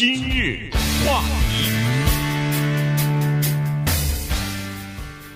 今日话题，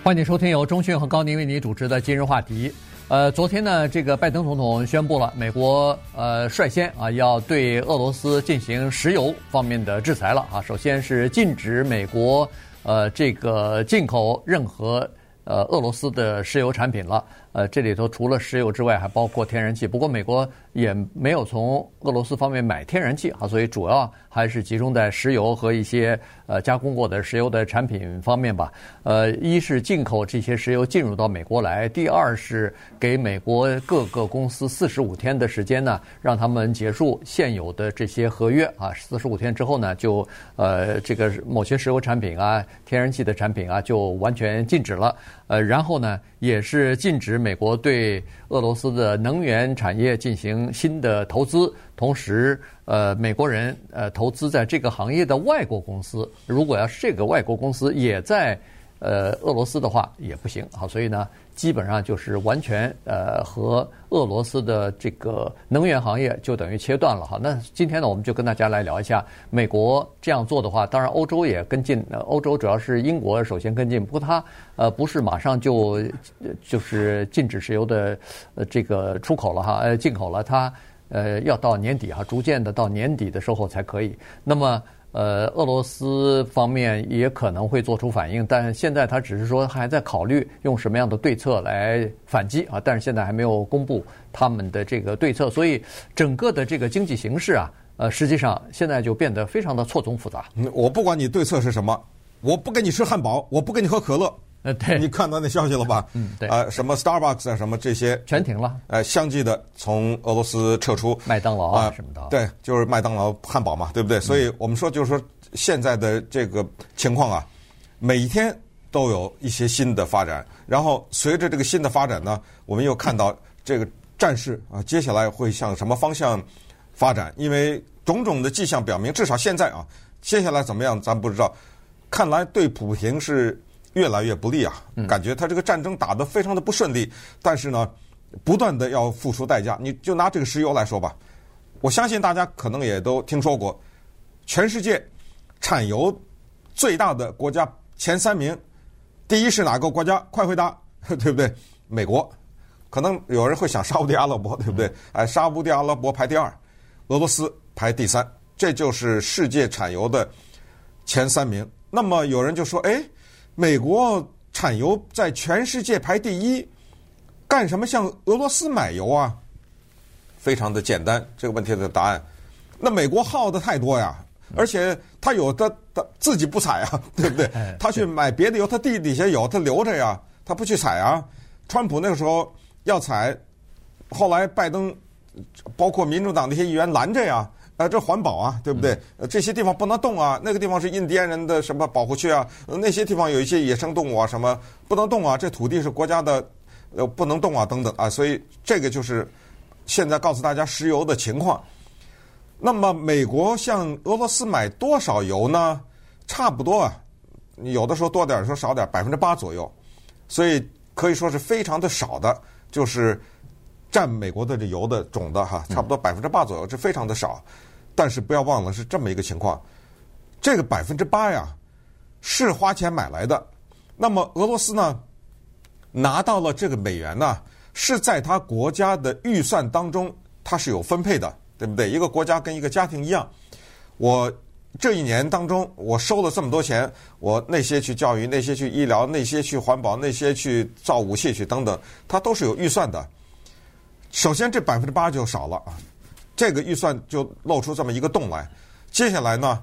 欢迎收听由中讯和高宁为您主持的今日话题。呃，昨天呢，这个拜登总统宣布了，美国呃率先啊要对俄罗斯进行石油方面的制裁了啊。首先是禁止美国呃这个进口任何呃俄罗斯的石油产品了。呃，这里头除了石油之外，还包括天然气。不过美国也没有从俄罗斯方面买天然气啊，所以主要还是集中在石油和一些呃加工过的石油的产品方面吧。呃，一是进口这些石油进入到美国来，第二是给美国各个公司四十五天的时间呢，让他们结束现有的这些合约啊。四十五天之后呢，就呃这个某些石油产品啊、天然气的产品啊，就完全禁止了。呃，然后呢，也是禁止美国对俄罗斯的能源产业进行新的投资，同时，呃，美国人呃投资在这个行业的外国公司，如果要是这个外国公司也在。呃，俄罗斯的话也不行，好，所以呢，基本上就是完全呃和俄罗斯的这个能源行业就等于切断了哈。那今天呢，我们就跟大家来聊一下美国这样做的话，当然欧洲也跟进，欧洲主要是英国首先跟进，不过它呃不是马上就就是禁止石油的呃这个出口了哈，呃进口了，它呃要到年底哈，逐渐的到年底的时候才可以。那么。呃，俄罗斯方面也可能会做出反应，但现在他只是说还在考虑用什么样的对策来反击啊，但是现在还没有公布他们的这个对策，所以整个的这个经济形势啊，呃，实际上现在就变得非常的错综复杂。我不管你对策是什么，我不跟你吃汉堡，我不跟你喝可乐。呃，对，你看到那消息了吧？嗯，对。啊，什么 Starbucks 啊，什么这些全停了。呃，相继的从俄罗斯撤出。麦当劳啊，什么的。对，就是麦当劳、汉堡嘛，对不对？所以我们说，就是说现在的这个情况啊，每一天都有一些新的发展。然后随着这个新的发展呢，我们又看到这个战事啊，接下来会向什么方向发展？因为种种的迹象表明，至少现在啊，接下来怎么样，咱不知道。看来对普京是。越来越不利啊！感觉他这个战争打得非常的不顺利，但是呢，不断的要付出代价。你就拿这个石油来说吧，我相信大家可能也都听说过，全世界产油最大的国家前三名，第一是哪个国家？快回答，对不对？美国。可能有人会想沙乌地阿拉伯，对不对？哎，沙乌地阿拉伯排第二，俄罗斯排第三，这就是世界产油的前三名。那么有人就说，哎。美国产油在全世界排第一，干什么向俄罗斯买油啊？非常的简单，这个问题的答案。那美国耗的太多呀，而且他有的他自己不采啊，对不对？他去买别的油，他地底下有，他留着呀，他不去采啊。川普那个时候要采，后来拜登包括民主党那些议员拦着呀。啊，这环保啊，对不对？呃，这些地方不能动啊，那个地方是印第安人的什么保护区啊？那些地方有一些野生动物啊，什么不能动啊？这土地是国家的，呃，不能动啊，等等啊。所以这个就是现在告诉大家石油的情况。那么美国向俄罗斯买多少油呢？差不多啊，有的时候多点，有时候少点，百分之八左右。所以可以说是非常的少的，就是。占美国的这油的总的哈，差不多百分之八左右，这非常的少。但是不要忘了是这么一个情况，这个百分之八呀是花钱买来的。那么俄罗斯呢拿到了这个美元呢，是在他国家的预算当中，它是有分配的，对不对？一个国家跟一个家庭一样，我这一年当中我收了这么多钱，我那些去教育，那些去医疗，那些去环保，那些去造武器去等等，它都是有预算的。首先，这百分之八就少了啊，这个预算就露出这么一个洞来。接下来呢，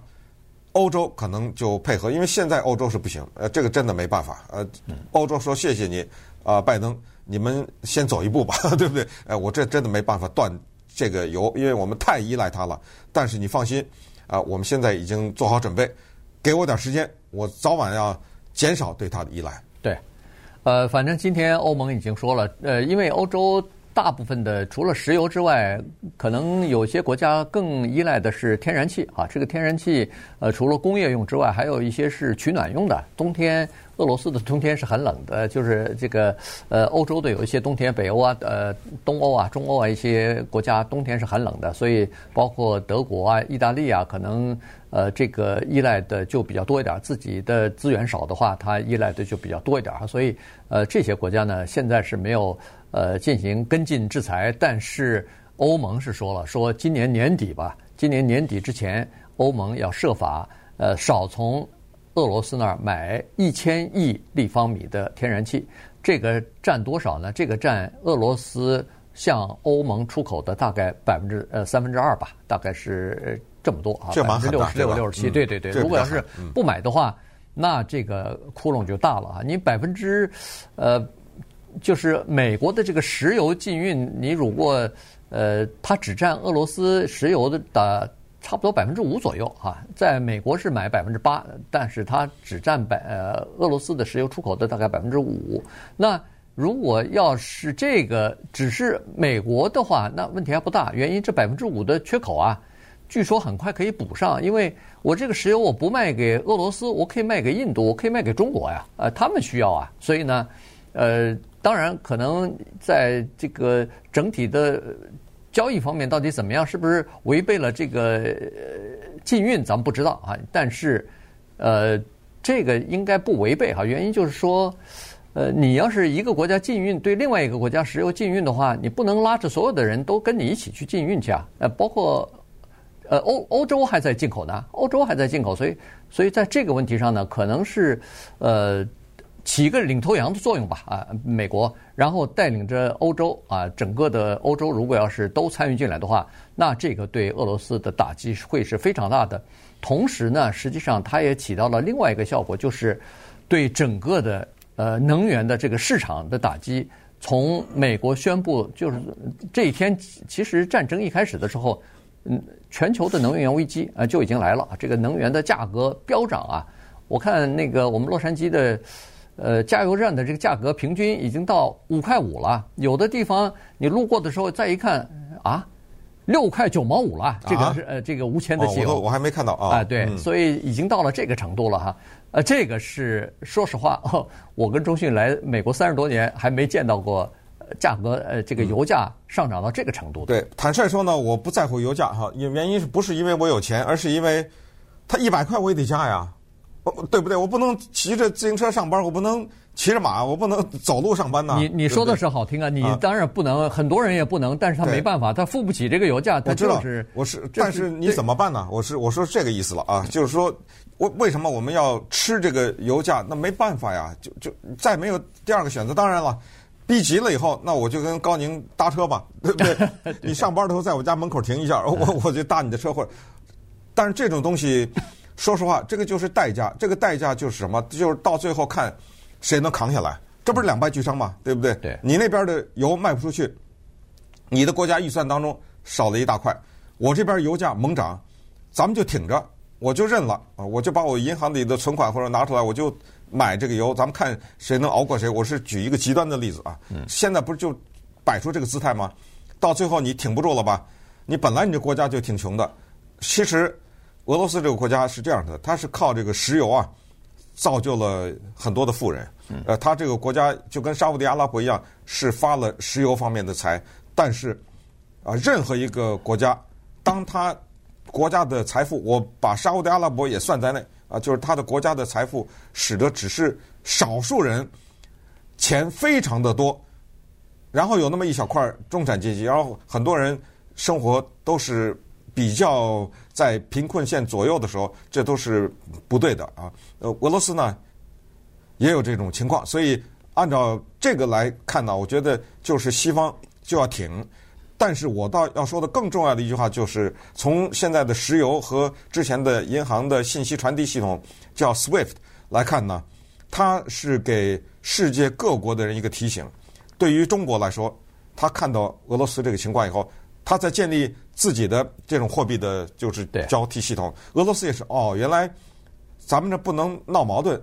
欧洲可能就配合，因为现在欧洲是不行，呃，这个真的没办法。呃，欧洲说谢谢你，啊、呃，拜登，你们先走一步吧，对不对？呃，我这真的没办法断这个油，因为我们太依赖它了。但是你放心，啊、呃，我们现在已经做好准备，给我点时间，我早晚要减少对它的依赖。对，呃，反正今天欧盟已经说了，呃，因为欧洲。大部分的除了石油之外，可能有些国家更依赖的是天然气啊。这个天然气，呃，除了工业用之外，还有一些是取暖用的。冬天，俄罗斯的冬天是很冷的，就是这个呃，欧洲的有一些冬天，北欧啊，呃，东欧啊，中欧啊一些国家冬天是很冷的，所以包括德国啊、意大利啊，可能呃这个依赖的就比较多一点。自己的资源少的话，它依赖的就比较多一点啊。所以呃，这些国家呢，现在是没有。呃，进行跟进制裁，但是欧盟是说了，说今年年底吧，今年年底之前，欧盟要设法呃少从俄罗斯那儿买一千亿立方米的天然气，这个占多少呢？这个占俄罗斯向欧盟出口的大概百分之呃三分之二吧，大概是这么多啊，百分之六十六六十七，对对对，如果要是不买的话，那这个窟窿就大了啊，你百分之呃。就是美国的这个石油禁运，你如果呃，它只占俄罗斯石油的的差不多百分之五。左右啊，在美国是买百分之八，但是它只占百呃俄罗斯的石油出口的大概百分之五。那如果要是这个只是美国的话，那问题还不大。原因这百分之五的缺口啊，据说很快可以补上，因为我这个石油我不卖给俄罗斯，我可以卖给印度，我可以卖给中国呀，呃，他们需要啊，所以呢，呃。当然，可能在这个整体的交易方面到底怎么样，是不是违背了这个禁运，咱们不知道啊。但是，呃，这个应该不违背哈。原因就是说，呃，你要是一个国家禁运对另外一个国家石油禁运的话，你不能拉着所有的人都跟你一起去禁运去啊。呃，包括呃欧欧洲还在进口呢，欧洲还在进口，所以所以在这个问题上呢，可能是呃。起一个领头羊的作用吧，啊，美国，然后带领着欧洲啊，整个的欧洲，如果要是都参与进来的话，那这个对俄罗斯的打击会是非常大的。同时呢，实际上它也起到了另外一个效果，就是对整个的呃能源的这个市场的打击。从美国宣布就是这一天，其实战争一开始的时候，嗯，全球的能源危机啊就已经来了，这个能源的价格飙涨啊。我看那个我们洛杉矶的。呃，加油站的这个价格平均已经到五块五了，有的地方你路过的时候再一看啊，六块九毛五了。这个是呃，这个无铅的汽油，我还没看到啊。啊，对，所以已经到了这个程度了哈。呃，这个是说实话，我跟中迅来美国三十多年还没见到过价格呃，这个油价上涨到这个程度。对，坦率说呢，我不在乎油价哈，因原因是不是因为我有钱，而是因为它一百块我也得加呀。对不对？我不能骑着自行车上班，我不能骑着马，我不能走路上班呐。你你说的是好听啊，你当然不能，很多人也不能，但是他没办法，他付不起这个油价，他就是。我是，但是你怎么办呢？我是我说这个意思了啊，就是说，为为什么我们要吃这个油价？那没办法呀，就就再没有第二个选择。当然了，逼急了以后，那我就跟高宁搭车吧，对不对？你上班的时候在我家门口停一下，我我就搭你的车，或者，但是这种东西。说实话，这个就是代价。这个代价就是什么？就是到最后看谁能扛下来。这不是两败俱伤吗？对不对？对。你那边的油卖不出去，你的国家预算当中少了一大块。我这边油价猛涨，咱们就挺着，我就认了啊！我就把我银行里的存款或者拿出来，我就买这个油。咱们看谁能熬过谁。我是举一个极端的例子啊。嗯。现在不是就摆出这个姿态吗？到最后你挺不住了吧？你本来你这国家就挺穷的，其实。俄罗斯这个国家是这样的，它是靠这个石油啊，造就了很多的富人。呃，它这个国家就跟沙乌地阿拉伯一样，是发了石油方面的财。但是，啊，任何一个国家，当他国家的财富，我把沙乌地阿拉伯也算在内啊，就是他的国家的财富，使得只是少数人钱非常的多，然后有那么一小块中产阶级，然后很多人生活都是。比较在贫困线左右的时候，这都是不对的啊。呃，俄罗斯呢也有这种情况，所以按照这个来看呢，我觉得就是西方就要挺。但是我倒要说的更重要的一句话就是，从现在的石油和之前的银行的信息传递系统叫 SWIFT 来看呢，它是给世界各国的人一个提醒。对于中国来说，他看到俄罗斯这个情况以后。他在建立自己的这种货币的，就是交替系统。俄罗斯也是。哦，原来咱们这不能闹矛盾，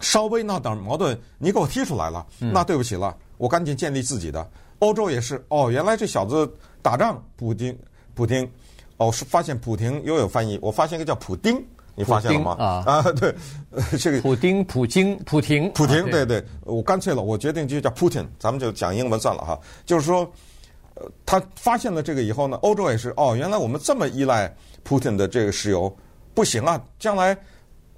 稍微闹点矛盾，你给我踢出来了，那对不起了，我赶紧建立自己的。欧洲也是。哦，原来这小子打仗，普京，普京，哦，是发现普京又有翻译，我发现一个叫普丁，你发现了吗？啊。啊，对，这个普丁、普京、普廷、普廷，对对，我干脆了，我决定就叫 Putin，咱们就讲英文算了哈。就是说，呃，他发现了这个以后呢，欧洲也是哦，原来我们这么依赖 Putin 的这个石油，不行啊，将来。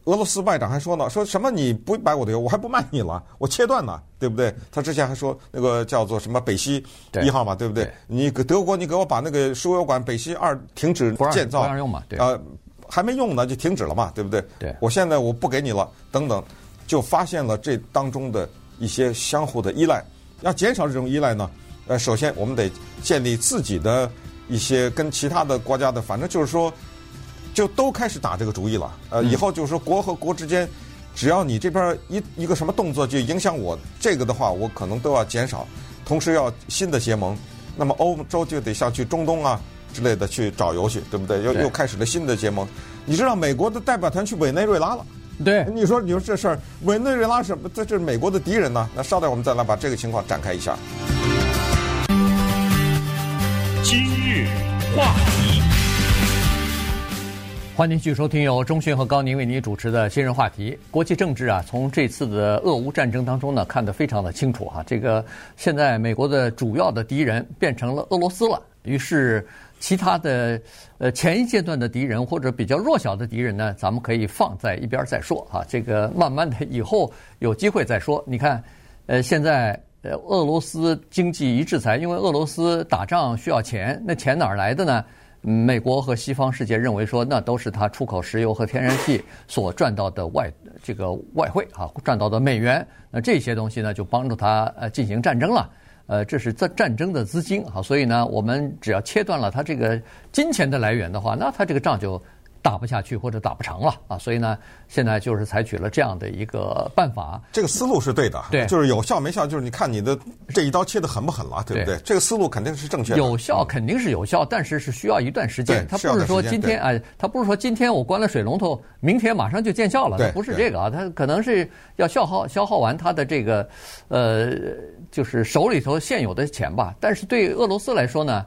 俄罗斯外长还说呢，说什么你不买我的油，我还不卖你了，我切断呢，对不对？他之前还说那个叫做什么北溪一号嘛，对，对不对？对你德国，你给我把那个输油管北溪二停止建造，不让用嘛，对呃，还没用呢就停止了嘛，对不对？对，我现在我不给你了，等等，就发现了这当中的一些相互的依赖。要减少这种依赖呢，呃，首先我们得建立自己的一些跟其他的国家的，反正就是说。就都开始打这个主意了，呃，以后就是说国和国之间，只要你这边一一个什么动作就影响我这个的话，我可能都要减少，同时要新的结盟，那么欧洲就得像去中东啊之类的去找油去，对不对？又又开始了新的结盟。你知道美国的代表团去委内瑞拉了，对，你说你说这事儿，委内瑞拉什么？这这是美国的敌人呢？那稍待我们再来把这个情况展开一下。话题。欢迎继续收听由中讯和高宁为您主持的今日话题。国际政治啊，从这次的俄乌战争当中呢，看得非常的清楚、啊。这个现在美国的主要的敌人变成了俄罗斯了，于是其他的呃前一阶段的敌人或者比较弱小的敌人呢，咱们可以放在一边再说、啊。这个慢慢的以后有机会再说。你看，呃，现在呃俄罗斯经济一制裁，因为俄罗斯打仗需要钱，那钱哪儿来的呢？美国和西方世界认为说，那都是他出口石油和天然气所赚到的外这个外汇啊，赚到的美元。那这些东西呢，就帮助他呃进行战争了。呃，这是战战争的资金啊，所以呢，我们只要切断了他这个金钱的来源的话，那他这个仗就。打不下去或者打不成了啊，所以呢，现在就是采取了这样的一个办法。这个思路是对的，对，就是有效没效，就是你看你的这一刀切的狠不狠了，对不对？对这个思路肯定是正确的。有效肯定是有效，但是是需要一段时间。对，它不是说今天哎，它不是说今天我关了水龙头，明天马上就见效了，它不是这个啊，它可能是要消耗消耗完它的这个呃，就是手里头现有的钱吧。但是对俄罗斯来说呢？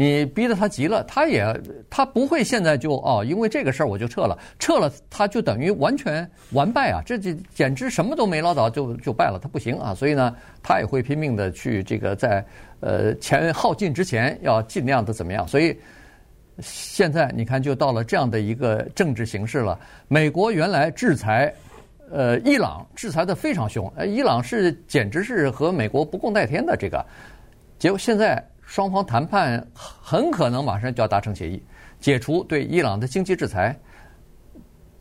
你逼得他急了，他也他不会现在就哦，因为这个事儿我就撤了，撤了他就等于完全完败啊！这就简直什么都没捞到就就败了，他不行啊！所以呢，他也会拼命的去这个在呃钱耗尽之前要尽量的怎么样？所以现在你看，就到了这样的一个政治形势了。美国原来制裁呃伊朗，制裁的非常凶，呃，伊朗是简直是和美国不共戴天的这个，结果现在。双方谈判很可能马上就要达成协议，解除对伊朗的经济制裁，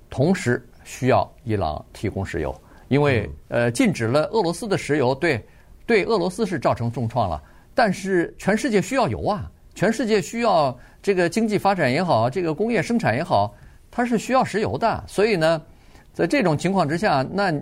同时需要伊朗提供石油，因为呃禁止了俄罗斯的石油，对对俄罗斯是造成重创了。但是全世界需要油啊，全世界需要这个经济发展也好，这个工业生产也好，它是需要石油的。所以呢，在这种情况之下，那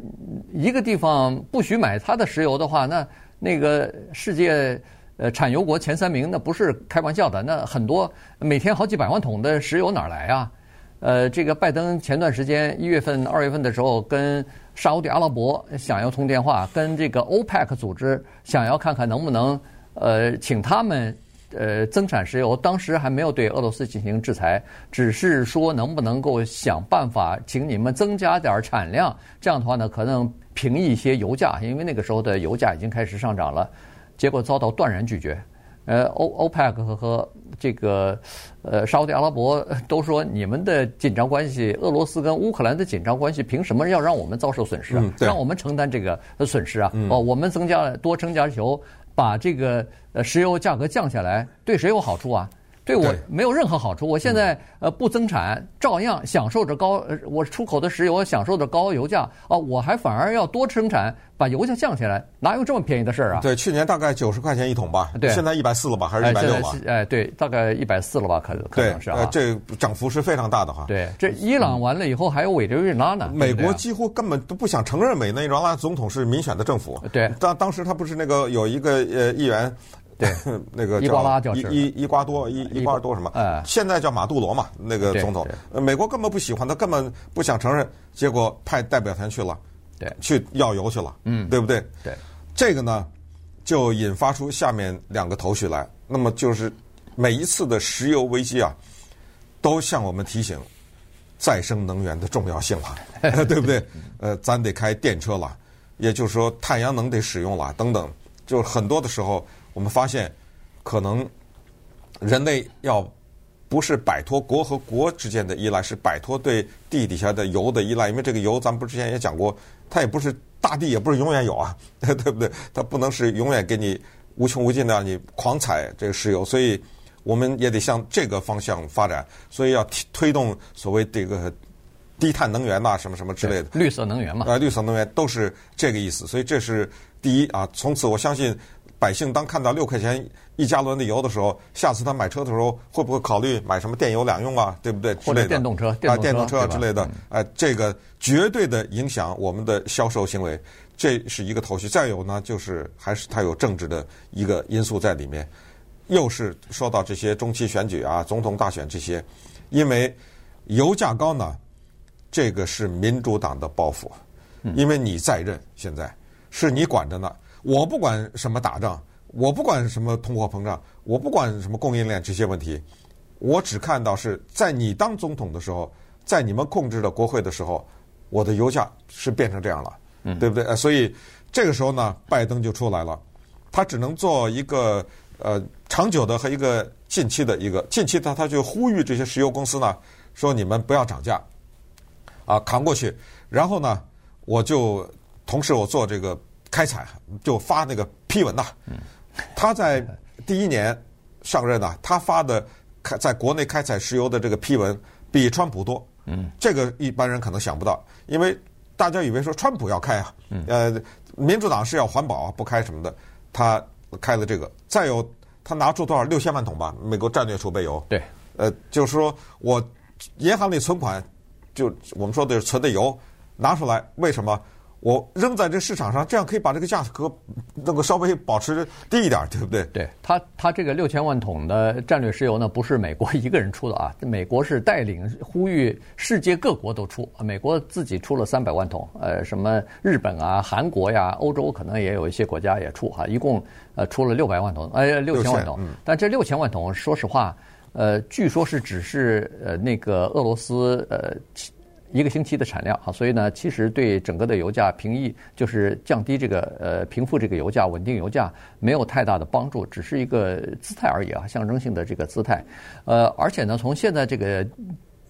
一个地方不许买它的石油的话，那那个世界。呃，产油国前三名那不是开玩笑的，那很多每天好几百万桶的石油哪儿来啊？呃，这个拜登前段时间一月份、二月份的时候，跟沙乌地阿拉伯想要通电话，跟这个欧佩克组织想要看看能不能呃请他们呃增产石油，当时还没有对俄罗斯进行制裁，只是说能不能够想办法请你们增加点产量，这样的话呢，可能平一些油价，因为那个时候的油价已经开始上涨了。结果遭到断然拒绝，呃，欧欧佩克和和这个呃沙乌地阿拉伯都说，你们的紧张关系，俄罗斯跟乌克兰的紧张关系，凭什么要让我们遭受损失啊？嗯、让我们承担这个损失啊？哦，我们增加了多增加球，把这个呃石油价格降下来，对谁有好处啊？对我没有任何好处。我现在呃不增产，照样享受着高呃我出口的石油享受着高油价啊，我还反而要多生产，把油价降下来，哪有这么便宜的事儿啊？对，去年大概九十块钱一桶吧，对，现在一百四了吧，还是一百六吧？哎，对，大概一百四了吧？可可能是啊。这涨幅是非常大的哈。对，这伊朗完了以后还有委内瑞拉呢。美国几乎根本都不想承认委内瑞拉总统是民选的政府。对，当当时他不是那个有一个呃议员。对，那个伊瓜拉叫伊伊伊瓜多伊伊瓜多什么？哎，现在叫马杜罗嘛，那个总统。美国根本不喜欢他，根本不想承认，结果派代表团去了，对，去要油去了，嗯，对不对？对，这个呢，就引发出下面两个头绪来。那么就是每一次的石油危机啊，都向我们提醒再生能源的重要性了，对不对？呃，咱得开电车了，也就是说太阳能得使用了，等等。就是很多的时候，我们发现可能人类要不是摆脱国和国之间的依赖，是摆脱对地底下的油的依赖。因为这个油，咱们不之前也讲过，它也不是大地，也不是永远有啊，对不对？它不能是永远给你无穷无尽的让你狂采这个石油，所以我们也得向这个方向发展。所以要推动所谓这个低碳能源呐，什么什么之类的，绿色能源嘛。啊，绿色能源都是这个意思。所以这是第一啊。从此我相信。百姓当看到六块钱一加仑的油的时候，下次他买车的时候会不会考虑买什么电油两用啊？对不对？或者电动车、啊，电动车之类的，哎、呃，这个绝对的影响我们的销售行为，这是一个头绪。再有呢，就是还是它有政治的一个因素在里面，又是说到这些中期选举啊、总统大选这些，因为油价高呢，这个是民主党的包袱，因为你在任，现在是你管着呢。我不管什么打仗，我不管什么通货膨胀，我不管什么供应链这些问题，我只看到是在你当总统的时候，在你们控制的国会的时候，我的油价是变成这样了，嗯，对不对？所以这个时候呢，拜登就出来了，他只能做一个呃长久的和一个近期的一个近期他，他就呼吁这些石油公司呢，说你们不要涨价，啊，扛过去，然后呢，我就同时我做这个。开采就发那个批文呐，他在第一年上任呐，他发的开在国内开采石油的这个批文比川普多，嗯，这个一般人可能想不到，因为大家以为说川普要开啊，呃，民主党是要环保啊，不开什么的，他开了这个，再有他拿出多少六千万桶吧，美国战略储备油，对，呃，就是说我银行里存款就我们说的是存的油拿出来，为什么？我扔在这市场上，这样可以把这个价格能够稍微保持低一点，对不对？对，它它这个六千万桶的战略石油呢，不是美国 一个人出的啊，美国是带领呼吁世界各国都出，美国自己出了三百万桶，呃，什么日本啊、韩国呀、欧洲可能也有一些国家也出哈，一共呃出了六百万桶，呃六千万桶，嗯、但这六千万桶，说实话，呃，据说是只是呃那个俄罗斯呃。一个星期的产量啊，所以呢，其实对整个的油价平抑，就是降低这个呃平复这个油价、稳定油价没有太大的帮助，只是一个姿态而已啊，象征性的这个姿态。呃，而且呢，从现在这个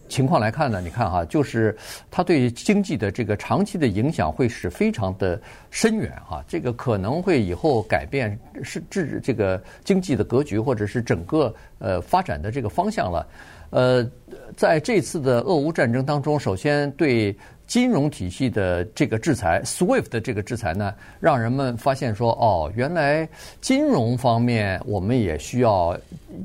情况来看呢，你看哈，就是它对经济的这个长期的影响会是非常的深远哈，这个可能会以后改变是制这个经济的格局，或者是整个呃发展的这个方向了。呃，在这次的俄乌战争当中，首先对金融体系的这个制裁，SWIFT 的这个制裁呢，让人们发现说，哦，原来金融方面我们也需要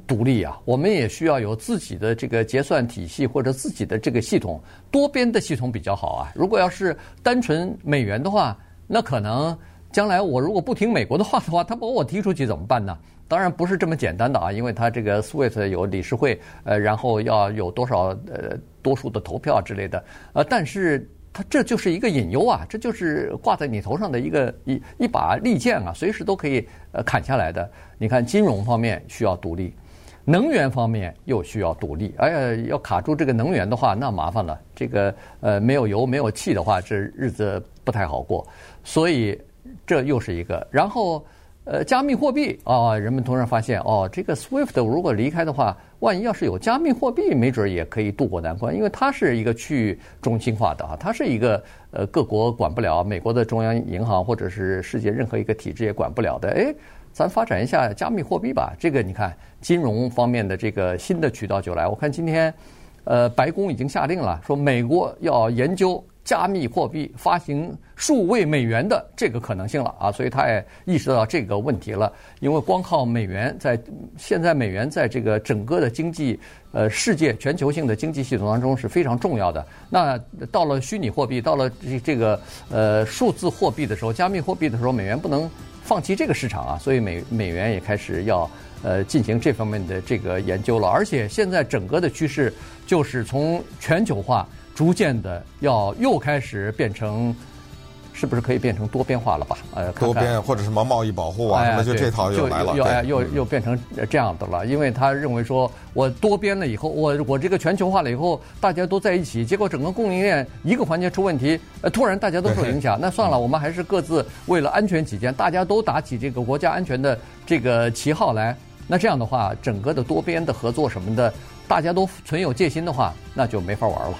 独立啊，我们也需要有自己的这个结算体系或者自己的这个系统，多边的系统比较好啊。如果要是单纯美元的话，那可能将来我如果不听美国的话的话，他把我踢出去怎么办呢？当然不是这么简单的啊，因为它这个 SWIFT 有理事会，呃，然后要有多少呃多数的投票之类的，呃，但是它这就是一个隐忧啊，这就是挂在你头上的一个一一把利剑啊，随时都可以呃砍下来的。你看金融方面需要独立，能源方面又需要独立，哎呀，要卡住这个能源的话，那麻烦了。这个呃没有油没有气的话，这日子不太好过，所以这又是一个，然后。呃，加密货币啊、哦，人们突然发现哦，这个 SWIFT 如果离开的话，万一要是有加密货币，没准也可以渡过难关，因为它是一个去中心化的啊，它是一个呃各国管不了，美国的中央银行或者是世界任何一个体制也管不了的。哎，咱发展一下加密货币吧，这个你看金融方面的这个新的渠道就来。我看今天，呃，白宫已经下令了，说美国要研究。加密货币发行数位美元的这个可能性了啊，所以他也意识到这个问题了。因为光靠美元在现在美元在这个整个的经济呃世界全球性的经济系统当中是非常重要的。那到了虚拟货币，到了这这个呃数字货币的时候，加密货币的时候，美元不能放弃这个市场啊，所以美美元也开始要呃进行这方面的这个研究了。而且现在整个的趋势就是从全球化。逐渐的要又开始变成是不是可以变成多边化了吧？呃，看看。多边或者什么贸易保护啊，哎什么就这套又来了，又又变成这样的了，因为他认为说，我多边了以后，我我这个全球化了以后，大家都在一起，结果整个供应链一个环节出问题，呃，突然大家都受影响，那算了，我们还是各自为了安全起见，大家都打起这个国家安全的这个旗号来，那这样的话，整个的多边的合作什么的，大家都存有戒心的话，那就没法玩了。